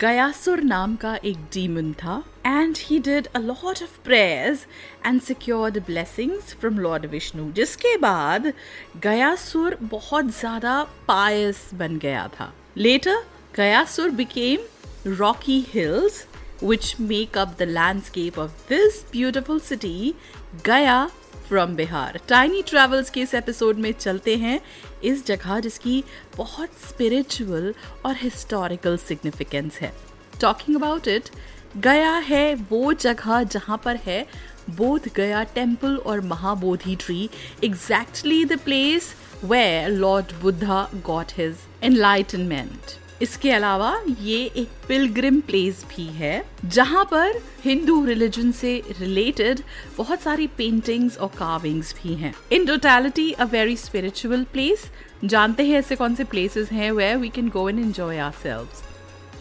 गयासुर नाम का एक डीमन था and he did a lot of prayers and secured blessings from lord Vishnu जिसके बाद गयासुर बहुत ज़्यादा पायस बन गया था later Gayasur became rocky hills which make up the landscape of this beautiful city, Gaya from Bihar tiny travels के इस episode में चलते हैं इस जगह जिसकी बहुत स्पिरिचुअल और हिस्टोरिकल सिग्निफिकेंस है। टॉकिंग अबाउट इट गया है वो जगह जहाँ पर है बोध गया टेंपल और Mahabodhi tree exactly the place where lord Buddha got his enlightenment इसके अलावा ये एक पिलग्रिम प्लेस भी है, जहाँ पर हिंदू रिलीजन से रिलेटेड बहुत सारी पेंटिंग्स और कार्विंग्स भी हैं। In totality a very spiritual place जानते हैं ऐसे कौन से प्लेसेस हैं where we can go and enjoy ourselves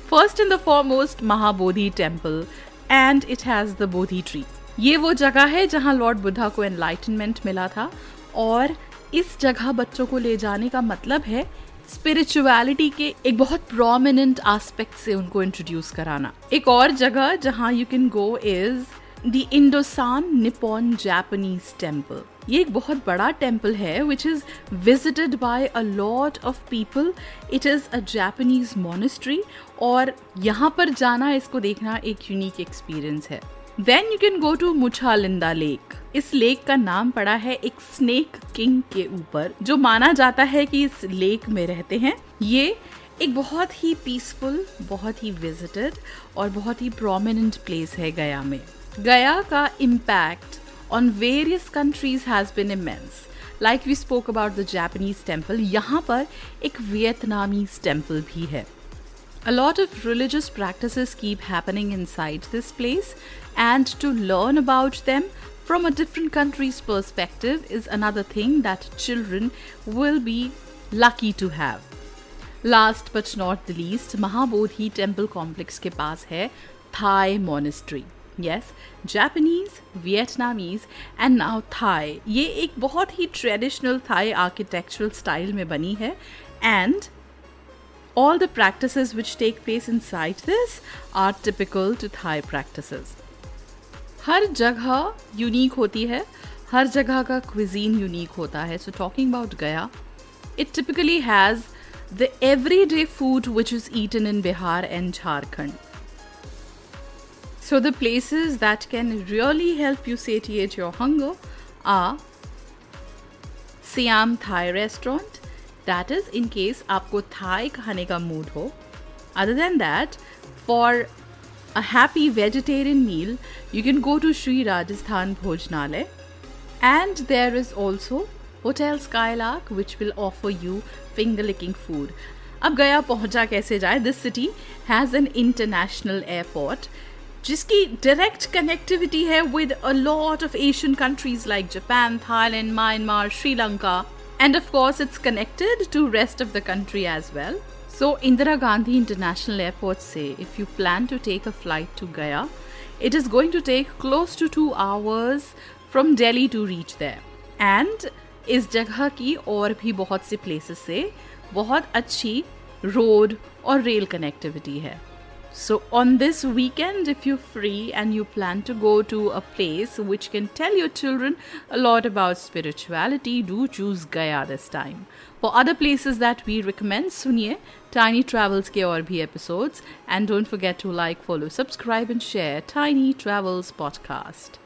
first in the foremost Mahabodhi temple and it has the Bodhi tree ये वो जगह है जहाँ लॉर्ड बुद्धा को एनलाइटनमेंट मिला था, और इस जगह बच्चों को ले जाने का मतलब है स्पिरिचुअलिटी के एक बहुत प्रोमिनेंट एस्पेक्ट से उनको इंट्रोड्यूस कराना। एक और जगह जहाँ you can go is the Indosan Nippon Japanese temple ये एक बहुत बड़ा टेंपल है which is visited by a lot of people it is a Japanese monastery और यहाँ पर जाना, इसको देखना एक यूनिक एक्सपीरियंस है। Then you can go to Muchalinda lake इस लेक का नाम पड़ा है एक स्नेक किंग के ऊपर, जो माना जाता है कि इस लेक में रहते हैं। ये एक बहुत ही पीसफुल बहुत ही विजिटेड और बहुत ही प्रोमिनेंट प्लेस है गया में। गया का impact on various countries has been immense like we spoke about the Japanese temple यहाँ पर एक वियतनामीज टेंपल भी है। A lot of religious practices keep happening inside this place, and to learn about them from a different country's perspective is another thing that children will be lucky to have. Last but not the least, Mahabodhi temple complex के पास है Thai monastery. Yes, Japanese, Vietnamese and now Thai. ये एक बहुत ही traditional Thai architectural style में बनी है and all the practices which take place inside this are typical to Thai practices. हर जगह unique होती है हर जगह का क्विजीन यूनिक होता है so talking about Gaya it typically has the everyday food which is eaten in Bihar and Jharkhand So the places that can really help you satiate your hunger are Siam Thai restaurant, that is in case आपको Thai खाने का mood हो. Other than that for a happy vegetarian meal you can go to Shri Rajasthan Bhojanalaya and there is also hotel sky lark which will offer you finger licking food अब गया पहुँचा कैसे जाए? This city has an international airport जिसकी direct connectivity है with a lot of Asian countries like Japan Thailand Myanmar Sri Lanka And of course, it's connected to rest of the country as well. So Indira Gandhi International Airport say if you plan to take a flight to Gaya, it is going to take close to 2 hours from Delhi to reach there. And इस जगह की और भी बहुत से places से बहुत अच्छी रोड और रेल कनेक्टिविटी है so, on this weekend, if you're free and you plan to go to a place which can tell your children a lot about spirituality, do choose Gaya this time. For other places that we recommend, suniye Tiny Travels ke aur bhi episodes and don't forget to like, follow, subscribe and share Tiny Travels podcast.